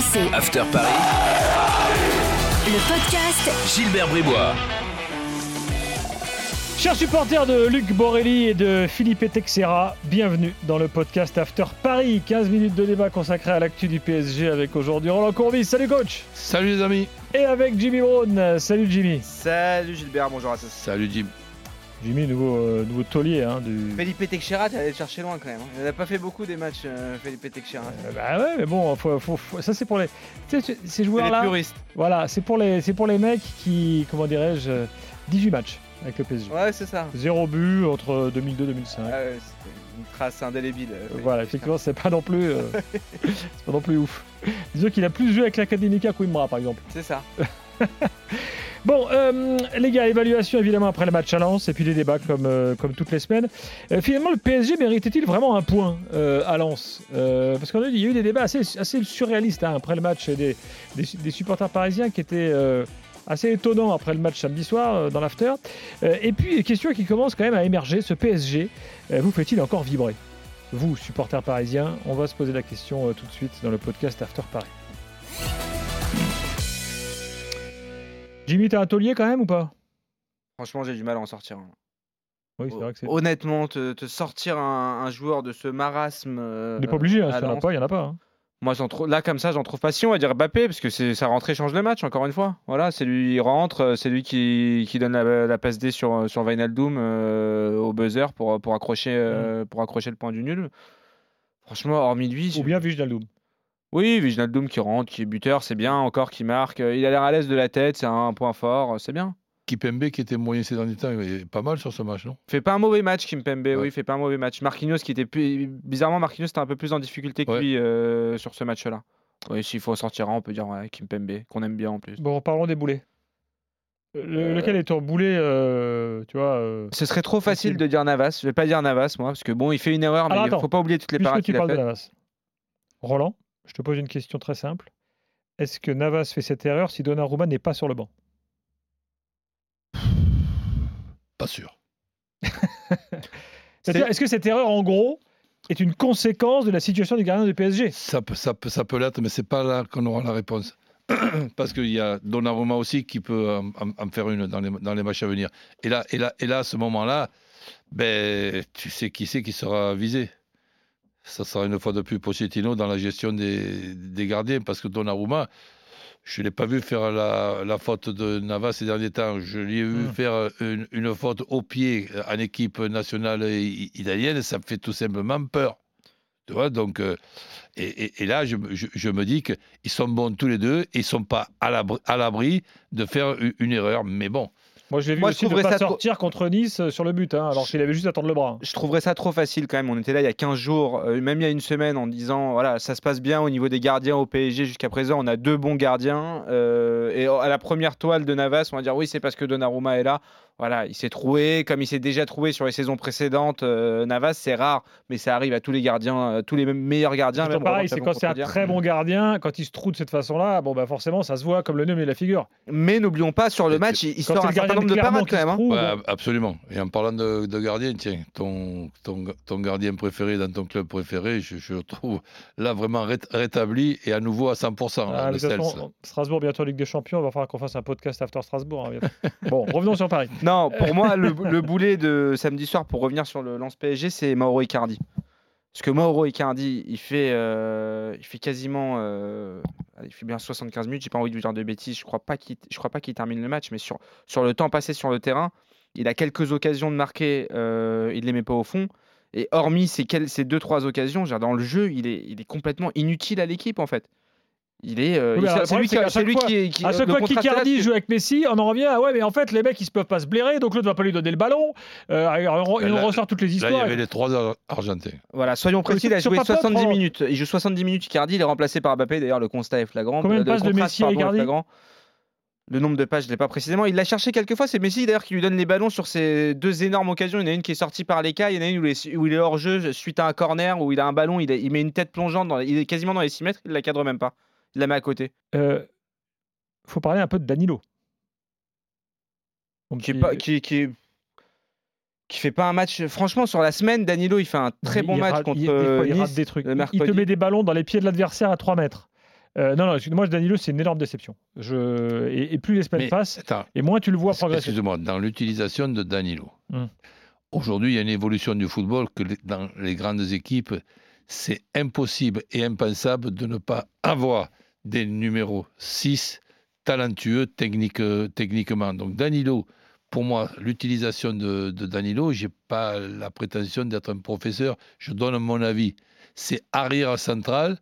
RMC. After Paris. Le podcast Gilbert Bribois. Chers supporters de Luc Borelli et de Philippe Texera, bienvenue dans le podcast After Paris. 15 minutes de débat consacré à l'actu du PSG avec aujourd'hui Roland Courbis. Salut coach Salut les amis Et avec Jimmy Brown. Salut Jimmy Salut Gilbert, bonjour à tous. Salut Jim Jimmy, nouveau, euh, nouveau taulier hein, du... Felipe Teixeira, t'es allé le chercher loin quand même. Il n'a pas fait beaucoup des matchs, euh, Felipe Teixeira. Euh, bah ouais, mais bon, faut- faut- faut- ça c'est pour les... Tu sais, ces C'est les joueurs-là, puristes. voilà, c'est pour les, pour les mecs qui, comment dirais-je, euh, 18 matchs avec le PSG. Ouais, c'est ça. Zéro but entre 2002 et 2005. Ah ouais, c'était une trace indélébile. euh, Voilà, effectivement, c'est pas non plus, euh, c'est pas non plus ouf. Disons qu'il a plus joué avec l'Académica Coimbra, par exemple. C'est ça. Bon, euh, les gars, évaluation évidemment après le match à Lens et puis les débats comme, euh, comme toutes les semaines. Euh, finalement, le PSG méritait-il vraiment un point à Lens Parce qu'il y a eu des débats assez, assez surréalistes hein, après le match des, des, des supporters parisiens qui étaient assez étonnants après le match samedi soir dans l'after. Et puis, question qui commence quand même à émerger, ce PSG, vous fait-il encore vibrer? Vous, supporters parisiens, on va se poser la question tout de suite dans le podcast After Paris. Jimmy, t'as un taulier quand même ou pas? Franchement, j'ai du mal à en sortir. hein. Oui, c'est vrai que c'est. Honnêtement, te, te sortir un, un joueur de ce marasme. euh, n'est pas obligé, hein, en a pas, il n'y en a pas. hein. Moi, j'en trouve, là, comme ça, j'en trouve pas si. On va dire Mbappé, parce que c'est, sa rentrée change le match, encore une fois. Voilà, c'est lui, il rentre, euh, c'est lui qui, qui donne la, la passe D sur, sur Wijnaldum euh, au buzzer pour, pour, accrocher, euh, pour accrocher le point du nul. Franchement, hormis lui. Ou bien Wijnaldum. Oui, Wijnaldum qui rentre, qui est buteur, c'est bien, encore qui marque. Euh, Il a l'air à l'aise de la tête, c'est un point fort, euh, c'est bien. Kipembe qui était moyen ces derniers temps, il est pas mal sur ce match, non? Fait pas un mauvais match, Kimpembe, Ouais. oui, fait pas un mauvais match. Marquinhos qui était plus... Bizarrement, Marquinhos était un peu plus en difficulté que Ouais. lui euh, sur ce match-là. Oui, s'il faut en sortir un, on peut dire ouais, Kimpembe, qu'on aime bien en plus. Bon, parlons des boulets. Le- Lequel est ton boulet, euh, tu vois euh, Ce serait trop facile Facile. de dire Navas. Je vais pas dire Navas, moi, parce que bon, il fait une erreur, mais Alors, il faut pas oublier toutes les parades tu qu'il a parles de faites. Navas. Roland, je te pose une question très simple. Est-ce que Navas fait cette erreur si Donnarumma n'est pas sur le banc? Pas sûr. C'est-à-dire, Est-ce que cette erreur, en gros, est une conséquence de la situation du gardien du PSG Ça peut, ça peut, ça peut l'être, mais c'est pas là qu'on aura la réponse. Parce qu'il y a Donnarumma aussi qui peut en, en- en faire une dans les, dans les matchs à venir. Et là, et là, et là à ce moment-là, ben, tu sais qui c'est qui sera visé. Ça sera une fois de plus Pochettino dans la gestion des, des gardiens. Parce que Donnarumma, je ne l'ai pas vu faire la, la faute de Navas ces derniers temps. Je l'ai vu Mm. faire une, une faute au pied en équipe nationale italienne. Ça me fait tout simplement peur. Tu vois, donc, euh, et, et- et là, je, me- je- je me dis qu'ils sont bons tous les deux et ils ne sont pas à l'abri, de faire une erreur. Mais bon, Moi, je l'ai vu Moi, je aussi ne trouverais pas ça trop- sortir contre Nice euh, sur le but, hein, alors qu'il avait juste à attendre le bras. Je trouverais ça trop facile quand même. On était là il y a 15 jours, euh, même il y a une semaine, en disant voilà, ça se passe bien au niveau des gardiens au PSG jusqu'à présent. On a deux bons gardiens. euh, et à la première toile de Navas, on va dire oui, c'est parce que Donnarumma est là. Voilà, il s'est troué, comme il s'est déjà trouvé sur les saisons précédentes. euh, Navas, c'est rare, mais ça arrive à tous les gardiens, euh, tous les meilleurs gardiens. C'est même pareil, c'est quand c'est un très bon gardien, quand il se trouve de cette façon-là, bon bah forcément ça se voit comme le nez et la figure. Mais n'oublions pas, sur le Et match, il, sort un certain gardien nombre de parades quand même. hein. trouve, ouais, absolument. Et en parlant de, de gardien, tiens, ton, ton, ton gardien préféré dans ton club préféré, je, je le trouve là vraiment ré- rétabli et à nouveau à 100%. là, Ah, le. Strasbourg, bientôt Ligue des Champions, il va falloir qu'on fasse un podcast after Strasbourg. hein, bon, revenons sur Paris. Non, pour moi, le, le boulet de samedi soir, pour revenir sur le lance PSG, c'est Mauro Icardi. Parce que Mauro Icardi, il fait, euh, il fait quasiment, euh, il fait bien 75 minutes. J'ai pas envie de vous dire de bêtises. Je crois pas qu'il, je crois pas qu'il termine le match, mais sur, sur le temps passé sur le terrain, il a quelques occasions de marquer. euh, il les met pas au fond. Et hormis ces, quel- ces deux trois occasions, dans le jeu, il est, il est complètement inutile à l'équipe en fait. Il est, euh, Oui, c'est lui qui, c'est chaque lui fois- qui, qui- À chaque fois qu'Icardi joue avec Messi, on en revient à ouais, mais en fait, les mecs ils se peuvent pas se blairer, donc l'autre va pas lui donner le ballon. Euh, alors, il Là, nous ressort toutes les Là, il y histoires. avait les trois Ar- Argentins. Voilà, soyons précis, il a joué papier, 70 prends- minutes. Il joue 70 minutes, Icardi, il est remplacé par Mbappé. D'ailleurs, le constat est flagrant. Combien de Le passes de Messi à Icardi. Le nombre de passes, je ne l'ai pas précisément. Il l'a cherché quelques fois. C'est Messi d'ailleurs qui lui donne les ballons sur ces deux énormes occasions. Il y en a une qui est sortie par les cas, il y en a une où il est, où il est hors jeu suite à un corner où il a un ballon, il, a- il met une tête plongeante, dans, il est quasiment dans les 6 mètres, il la cadre même pas. Il la met à côté. Euh, faut parler un peu de Danilo. Qui, est pas, qui, qui, est- qui fait pas un match. Franchement, sur la semaine, Danilo, il fait un très il- bon il match rate- contre il- des fois, il Nice, rate des trucs. le Il- te met des ballons dans les pieds de l'adversaire à 3 mètres. Euh, non, non, excuse-moi, Danilo, c'est une énorme déception. Je... Et, et plus les semaines Mais, passent, attends, et moins tu le vois progresser. excuse-moi, dans l'utilisation de Danilo, Hmm. aujourd'hui, il y a une évolution du football que dans les grandes équipes, c'est impossible et impensable de ne pas avoir des numéros 6 talentueux technique- techniquement. Donc Danilo, pour moi, l'utilisation de, de Danilo, je n'ai pas la prétention d'être un professeur, je donne mon avis. C'est arrière central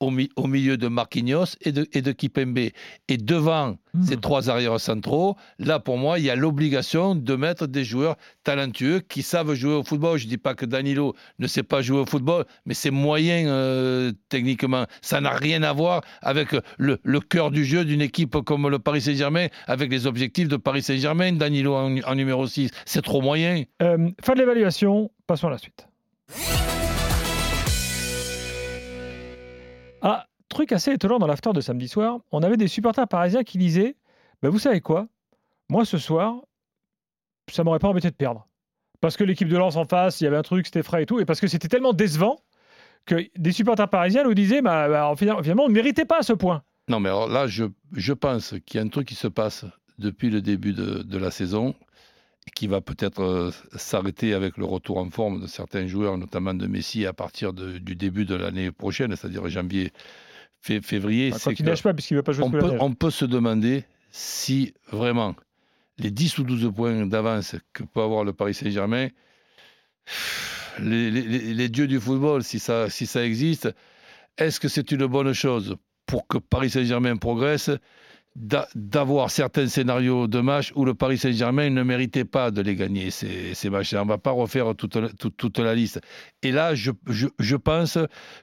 au, mi- au milieu de Marquinhos et de, et de Kipembe. Et devant Hmm. ces trois arrières centraux, là, pour moi, il y a l'obligation de mettre des joueurs talentueux qui savent jouer au football. Je ne dis pas que Danilo ne sait pas jouer au football, mais c'est moyen euh, techniquement. Ça n'a rien à voir avec le, le cœur du jeu d'une équipe comme le Paris Saint-Germain, avec les objectifs de Paris Saint-Germain. Danilo en, en numéro 6, c'est trop moyen. Euh, fin de l'évaluation, passons à la suite. Ah, truc assez étonnant dans l'after de samedi soir, on avait des supporters parisiens qui disaient bah, Vous savez quoi? Moi, ce soir, ça m'aurait pas embêté de perdre. Parce que l'équipe de Lens en face, il y avait un truc, c'était frais et tout, et parce que c'était tellement décevant que des supporters parisiens nous disaient bah, bah, finalement, on ne méritait pas ce point. Non, mais alors là, je, pense qu'il y a un truc qui se passe depuis le début de, la saison qui va peut-être euh, s'arrêter avec le retour en forme de certains joueurs, notamment de Messi, à partir de- du début de l'année prochaine, c'est-à-dire janvier, fé- février. Enfin, c'est quand il neige pas, puisqu'il ne veut pas jouer on, peut, on peut se demander si vraiment les 10 ou 12 points d'avance que peut avoir le Paris Saint-Germain, les, les- dieux du football, si ça, si ça existe, est-ce que c'est une bonne chose pour que Paris Saint-Germain progresse d'avoir certains scénarios de match où le Paris Saint-Germain ne méritait pas de les gagner, ces, matchs On ne va pas refaire toute, toute, la liste. Et là, je, je, je pense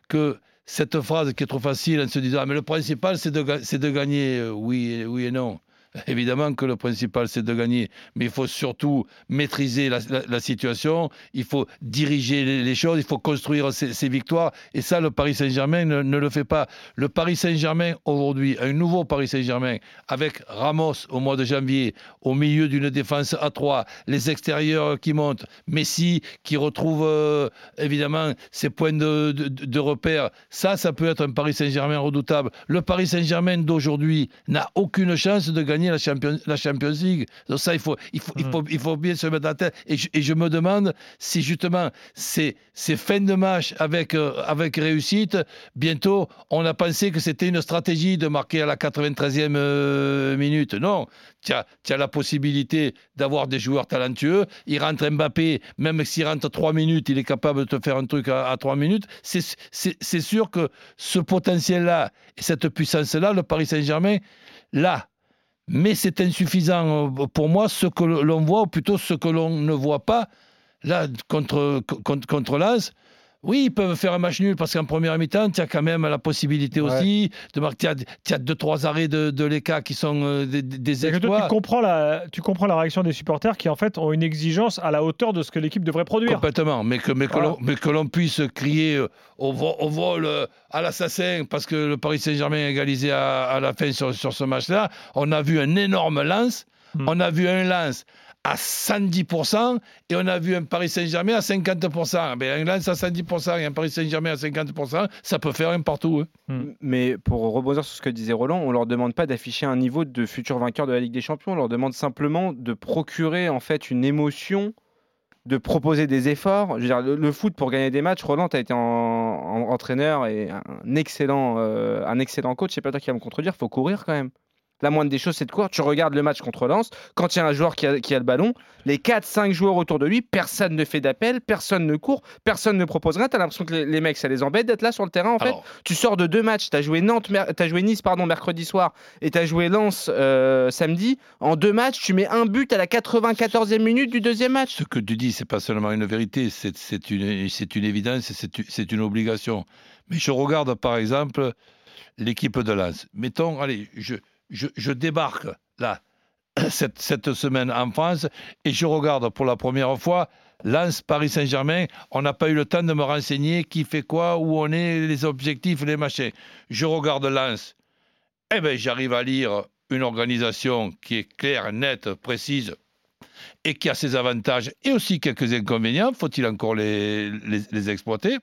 que cette phrase qui est trop facile en se disant ah, mais le principal c'est de, de gagner, Euh, oui, oui et non. Évidemment que le principal, c'est de gagner, mais il faut surtout maîtriser la, situation, il faut diriger les, choses, il faut construire ces victoires, et ça, le Paris Saint-Germain ne, le fait pas. Le Paris Saint-Germain, aujourd'hui, un nouveau Paris Saint-Germain, avec Ramos au mois de janvier, au milieu d'une défense à 3, les extérieurs qui montent, Messi qui retrouve euh, évidemment ses points de, de repère, ça, ça peut être un Paris Saint-Germain redoutable. Le Paris Saint-Germain d'aujourd'hui n'a aucune chance de gagner la Champions, la Champions League. Donc ça, il faut, il faut, il Mm. faut, il faut bien se mettre dans la tête. Et je, et je me demande si justement ces, ces fins de match avec, euh, avec réussite, bientôt, on a pensé que c'était une stratégie de marquer à la 93e euh, minute. Non, tu as, tu as la possibilité d'avoir des joueurs talentueux. Il rentre Mbappé, même s'il rentre 3 minutes, il est capable de te faire un truc à, à 3 minutes. C'est sûr que ce potentiel-là et cette puissance-là, le Paris Saint-Germain, là. Mais c'est insuffisant euh, pour moi, ce que l'on voit, ou plutôt ce que l'on ne voit pas, là, contre, contre, contre. Oui, ils peuvent faire un match nul parce qu'en première mi-temps, tu as quand même la possibilité Ouais. aussi de marquer. Tu as, deux, trois arrêts de, de l'ECA qui sont euh, des, des que toi, exploits. tu comprends, la, tu comprends la réaction des supporters qui, en fait, ont une exigence à la hauteur de ce que l'équipe devrait produire. Complètement, mais que, mais que Voilà. l'on- mais que l'on puisse crier euh, au, vo- au vol euh, à l'assassin parce que le Paris Saint-Germain a égalisé à, à la fin sur, sur ce match-là. On a vu un énorme lance, Hmm. on a vu un lance à 110% et on a vu un Paris Saint-Germain à 50%. Ben, un lance à 110% et un Paris Saint-Germain à 50%, ça peut faire un partout. hein. Mais pour rebondir sur ce que disait Roland, on leur demande pas d'afficher un niveau de futur vainqueur de la Ligue des Champions. On leur demande simplement de procurer en fait une émotion, de proposer des efforts. Je veux dire, le, le foot pour gagner des matchs, Roland, tu as été en, en- entraîneur et un excellent, euh, un excellent coach. C'est pas toi qui va me contredire. Faut courir quand même. La moindre des choses, c'est de courir. Tu regardes le match contre Lens. Quand il y a un joueur qui a, qui a le ballon, les 4-5 joueurs autour de lui, personne ne fait d'appel, personne ne court, personne ne propose rien. Tu as l'impression que les, les mecs, ça les embête d'être là sur le terrain en fait. Tu sors de deux matchs, tu as joué Nantes, t'as joué Nice pardon mercredi soir et tu as joué Lens euh, samedi. En deux matchs, tu mets un but à la 94e minute du deuxième match. Ce que tu dis, c'est pas seulement une vérité, c'est une, une évidence, c'est une obligation. Mais je regarde par exemple l'équipe de Lens. Mettons, allez, je, je, débarque là cette, semaine en France et je regarde pour la première fois Lens, Paris Saint-Germain. On n'a pas eu le temps de me renseigner qui fait quoi, où on est, les objectifs, les machins. Je regarde Lens. Eh bien, j'arrive à lire une organisation qui est claire, nette, précise, et qui a ses avantages et aussi quelques inconvénients, faut-il encore les, exploiter?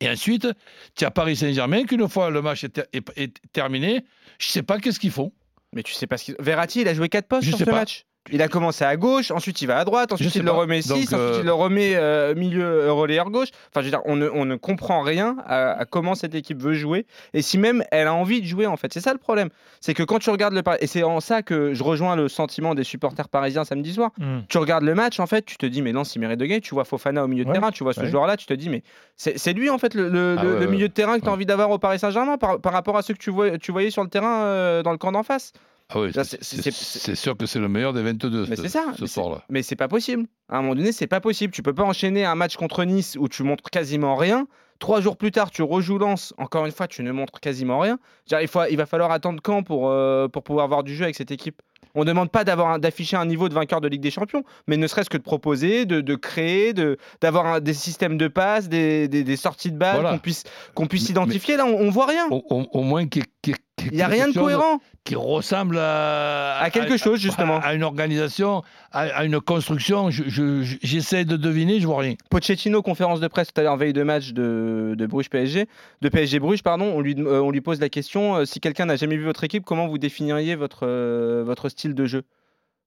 Et ensuite, tu as Paris Saint-Germain, qu'une fois le match est terminé, je sais pas qu'est-ce qu'ils font. Mais tu sais pas ce qu'il. Verratti, il a joué 4 postes Je sur sais ce pas. match. Il a commencé à gauche, ensuite il va à droite, ensuite sais il le remet Donc, 6, euh, ensuite il le remet euh, milieu euh, relayeur gauche. Enfin, je veux dire, on ne, on ne comprend rien à, à comment cette équipe veut jouer et si même elle a envie de jouer en fait. C'est ça le problème. C'est que quand tu regardes le et c'est en ça que je rejoins le sentiment des supporters parisiens samedi soir. Hmm. Tu regardes le match, en fait, tu te dis, mais non, il mérite de gagner. Tu vois Fofana au milieu de terrain, tu vois ce ouais. joueur-là, tu te dis, mais c'est lui, en fait, le, le- Ah le- milieu de terrain que tu as Ouais. envie d'avoir au Paris Saint-Germain par, par rapport à ceux que tu, vois, tu voyais sur le terrain euh, dans le camp d'en face. Ah oui, c'est- sûr que c'est le meilleur des 22 Mais ce, ça. ce mais c'est- soir-là. Mais c'est pas possible. À un moment donné, c'est pas possible. Tu peux pas enchaîner un match contre Nice où tu montres quasiment rien. Trois jours plus tard, tu rejoues Lens. Encore une fois, tu ne montres quasiment rien. Il, faut, il va falloir attendre quand pour, euh, pour pouvoir avoir du jeu avec cette équipe? On ne demande pas d'afficher un niveau de vainqueur de Ligue des Champions, mais ne serait-ce que de proposer, de, de créer, d'avoir des systèmes de passes, des, des- des sorties de balles, Voilà. qu'on puisse, qu'on puisse Mais- s'identifier. Là, on, on voit rien. Au, moins qu'il y ait- Il n'y a rien de cohérent. Qui ressemble à, À quelque chose, justement. À, à une organisation, à, une construction. Je- je- je- J'essaie de deviner, je vois rien. Pochettino, conférence de presse tout à l'heure, veille de match de, de Bruges PSG, de PSG Bruges, pardon, on lui, euh, on lui pose la question euh, si quelqu'un n'a jamais vu votre équipe, comment vous définiriez votre, euh, votre style de jeu,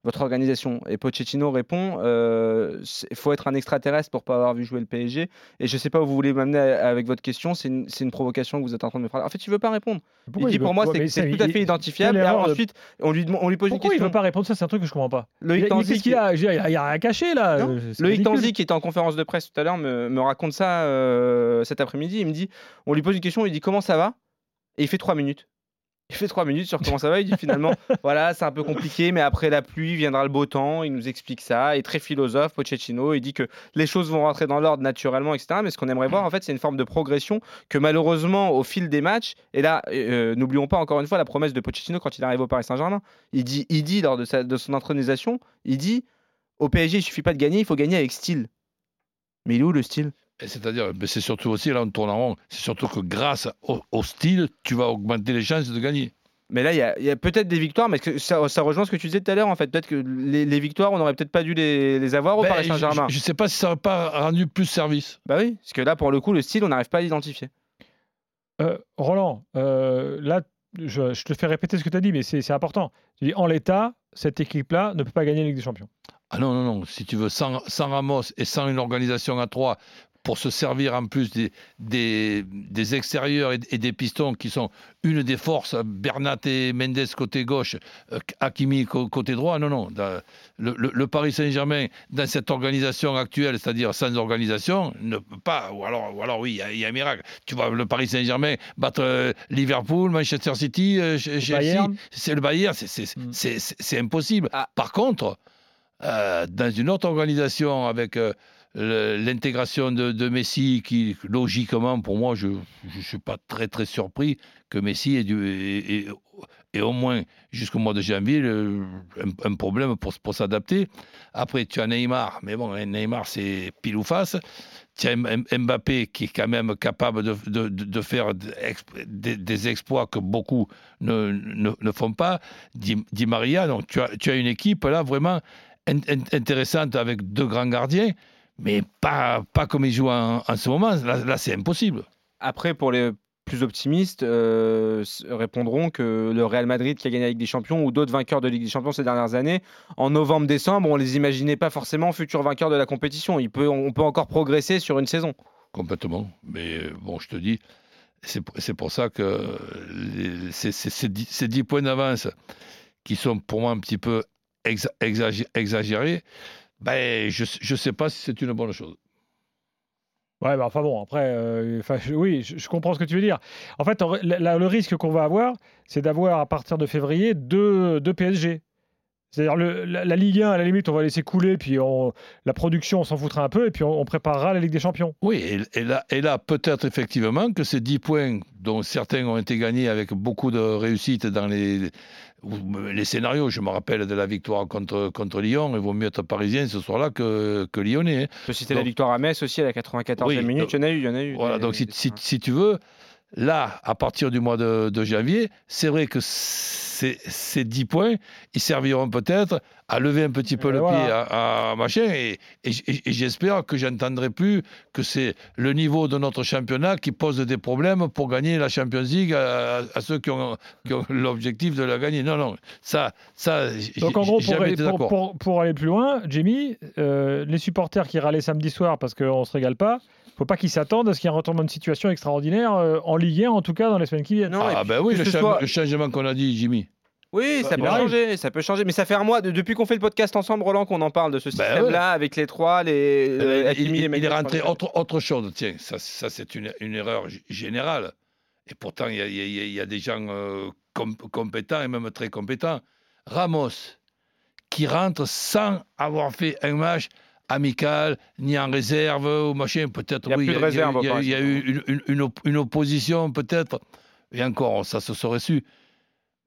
votre organisation Et Pochettino répond il faut être un extraterrestre pour pas avoir vu jouer le PSG. Et je sais pas où vous voulez m'amener avec votre question, c'est une, provocation que vous êtes en train de me faire. En fait, il veut pas répondre. Pourquoi il dit pour moi, c'est tout à il- fait identifiable. Et ensuite, on lui, on lui pose Pourquoi une il question. veut pas répondre? Ça, c'est un truc que je comprends pas. Loïc Il- Tanzi Qu'est-ce qu'il a? Il n'y a rien à cacher là. Euh, Loïc. Tanzi, qui était en conférence de presse tout à l'heure, me, me raconte ça euh, cet après-midi. Il me dit, on lui pose une question, il dit comment ça va? Et il fait trois minutes. Il fait trois minutes sur comment ça va. Il dit finalement, voilà, c'est un peu compliqué, mais après la pluie viendra le beau temps. Il nous explique ça. Il est très philosophe, Pochettino. Il dit que les choses vont rentrer dans l'ordre naturellement, etc. Mais ce qu'on aimerait voir, en fait, c'est une forme de progression que malheureusement, au fil des matchs, et là, euh, n'oublions pas encore une fois la promesse de Pochettino quand il arrive au Paris Saint-Germain. Il dit, il dit lors de, sa, de son intronisation, il dit, au PSG, il suffit pas de gagner, il faut gagner avec style. Mais il est où le style? C'est-à-dire, c'est surtout aussi, là, on tourne en rond, c'est surtout que grâce au, au style, tu vas augmenter les chances de gagner. Mais là, il y a, il y a peut-être des victoires, mais ça, ça rejoint ce que tu disais tout à l'heure, en fait? Peut-être que les, les victoires, on n'aurait peut-être pas dû les, les avoir au Ben, Paris Saint-Germain? Je ne sais pas si ça n'aurait pas rendu plus service. Bah oui, parce que là, pour le coup, le style, on n'arrive pas à l'identifier. Euh, Roland, euh, là, je, je te fais répéter ce que tu as dit, mais c'est c'est important. Tu dis, en l'état, cette équipe-là ne peut pas gagner la Ligue des Champions. Ah non, non, non. Si tu veux, sans, sans Ramos et sans une organisation à trois, pour se servir en plus des, des, des extérieurs et, et des pistons qui sont une des forces, Bernat et Mendes côté gauche, euh, Hakimi côté droit, non, non. Le, le- le Paris Saint-Germain, dans cette organisation actuelle, c'est-à-dire sans organisation, ne peut pas. Ou alors, ou alors oui, il y a- il y, a un miracle. Tu vois, le Paris Saint-Germain battre euh, Liverpool, Manchester City, euh, c'est le Bayern, c'est- Mm. c'est impossible. Ah. Par contre, euh, dans une autre organisation avec euh, l'intégration de, Messi, qui logiquement, pour moi, je ne suis pas très très surpris que Messi ait, dû, ait- au moins jusqu'au mois de janvier un, problème pour, pour s'adapter. Après, tu as Neymar, mais bon, Neymar, c'est pile ou face. Tu as Mbappé qui est quand même capable de, de- de- faire des, exploits que beaucoup ne, ne- ne font pas. Di, Maria, donc tu as, tu as une équipe là vraiment in- in- intéressante avec deux grands gardiens, mais pas, pas comme ils jouent en, en ce moment. Là, là, c'est impossible. Après, pour les plus optimistes, euh, répondront que le Real Madrid qui a gagné la Ligue des Champions ou d'autres vainqueurs de Ligue des Champions ces dernières années, en novembre-décembre, on les imaginait pas forcément futurs vainqueurs de la compétition. Il peut, on peut encore progresser sur une saison. Complètement. Mais euh, bon, je te dis, c'est pour- ça que les- ces- ces points d'avance qui sont pour moi un petit peu exa- exagé- exagérés, ben, je ne sais pas si c'est une bonne chose. Ouais, bah, enfin bon, après, euh, enfin, je- oui, je, je comprends ce que tu veux dire. En fait, en- la- la- le risque qu'on va avoir, c'est d'avoir à partir de février deux, deux PSG. C'est-à-dire la, la Ligue 1, à la limite, on va laisser couler, puis on- la production, on s'en foutra un peu, et puis on, on préparera la Ligue des Champions. Oui, et, et là, et là peut-être effectivement que ces 10 points, dont certains ont été gagnés avec beaucoup de réussite dans les, les scénarios, je me rappelle de la victoire contre, contre Lyon, il vaut mieux être parisien ce soir-là que, que lyonnais. hein. Peux citer la victoire à Metz aussi à la 94e Oui, minute. Il y en a eu, il y en a eu. Voilà, des- donc si, des- si- si tu veux, là, à partir du mois de, de janvier, c'est vrai que ces, ces 10 points, ils serviront peut-être à lever un petit peu Et le voilà. pied à, à machin. Et, et j- et j'espère que j'entendrai plus que c'est le niveau de notre championnat qui pose des problèmes pour gagner la Champions League à, à ceux qui ont, l'objectif de la gagner. Non, non, ça, ça Donc en gros, pour, aller- pour, d'accord. pour- pour aller plus loin, Jimmy, euh, les supporters qui râlaient samedi soir parce qu'on se régale pas, faut pas qu'ils s'attendent à ce qu'il y ait un retournement de situation extraordinaire euh, en Ligue 1, en tout cas dans les semaines qui viennent. Non, Ah ben oui, le, soit- changement qu'on a dit, Jimmy. Oui, ça il peut arrive. changer, ça peut changer. Mais ça fait un mois, de- depuis qu'on fait le podcast ensemble, Roland, qu'on en parle de ce Ben système-là, avec les trois, les. Euh, euh, il, est rentré autre, autre chose. Tiens, ça, ça c'est une, une erreur générale. Et pourtant, il y a, y y des gens euh, com- compétents et même très compétents. Ramos, qui rentre sans avoir fait un match amical, ni en réserve ou machin, peut-être. Il y a oui, plus de réserve, Il y a, y a eu une, une- une op- une opposition, peut-être. Et encore, ça se serait su.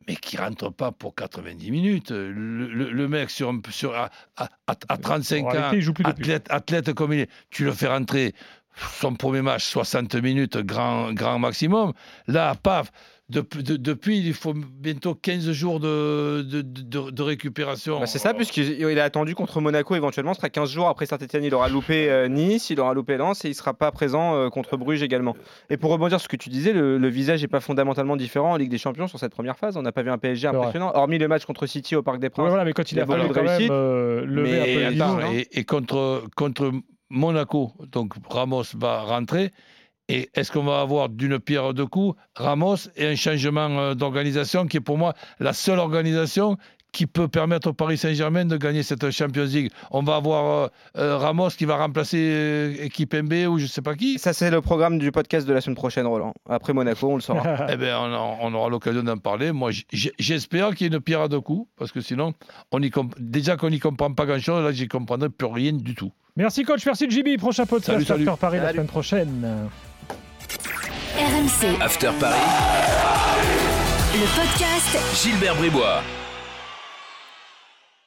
Mais qui rentre pas pour 90 minutes. Le, le- le mec sur, sur, à, à- à 35 En ans, athlète, athlète comme il est, tu le fais rentrer son premier match, 60 minutes, grand, grand maximum. Là, paf, dep- de- depuis, il faut bientôt 15 jours de, de, de- de récupération. Bah, c'est ça, puisqu'il il a attendu contre Monaco éventuellement. Ce sera 15 jours après Saint-Etienne. Il aura loupé euh, Nice, il aura loupé Lens et il sera pas présent euh, contre Bruges également. Et pour rebondir sur ce que tu disais, le, le visage n'est pas fondamentalement différent en Ligue des Champions sur cette première phase. On n'a pas vu un PSG vrai. impressionnant, hormis le match contre City au Parc des Ouais, Princes. voilà, mais quand il a a fallu quand même réussite. euh, lever Mais un peu Et, les attends, niveaux, attends, et, et contre, contre Monaco, donc Ramos va rentrer. Et est-ce qu'on va avoir d'une pierre deux coups Ramos et un changement euh, d'organisation qui est pour moi la seule organisation qui peut permettre au Paris Saint-Germain de gagner cette Champions League? On va avoir euh, euh, Ramos qui va remplacer euh, équipe MB ou je sais pas qui. Ça, c'est le programme du podcast de la semaine prochaine, Roland. Après Monaco, on le saura. Eh ben, on, aura l'occasion d'en parler. Moi, j'espère qu'il y a une pierre à deux coups, parce que sinon, on y comp- déjà qu'on n'y comprend pas grand-chose, là, j'y comprendrai plus rien du tout. Merci coach, merci Jimmy. Prochain podcast Salut, Paris la semaine prochaine. RMC, After Paris, le podcast. Gilbert Bribois.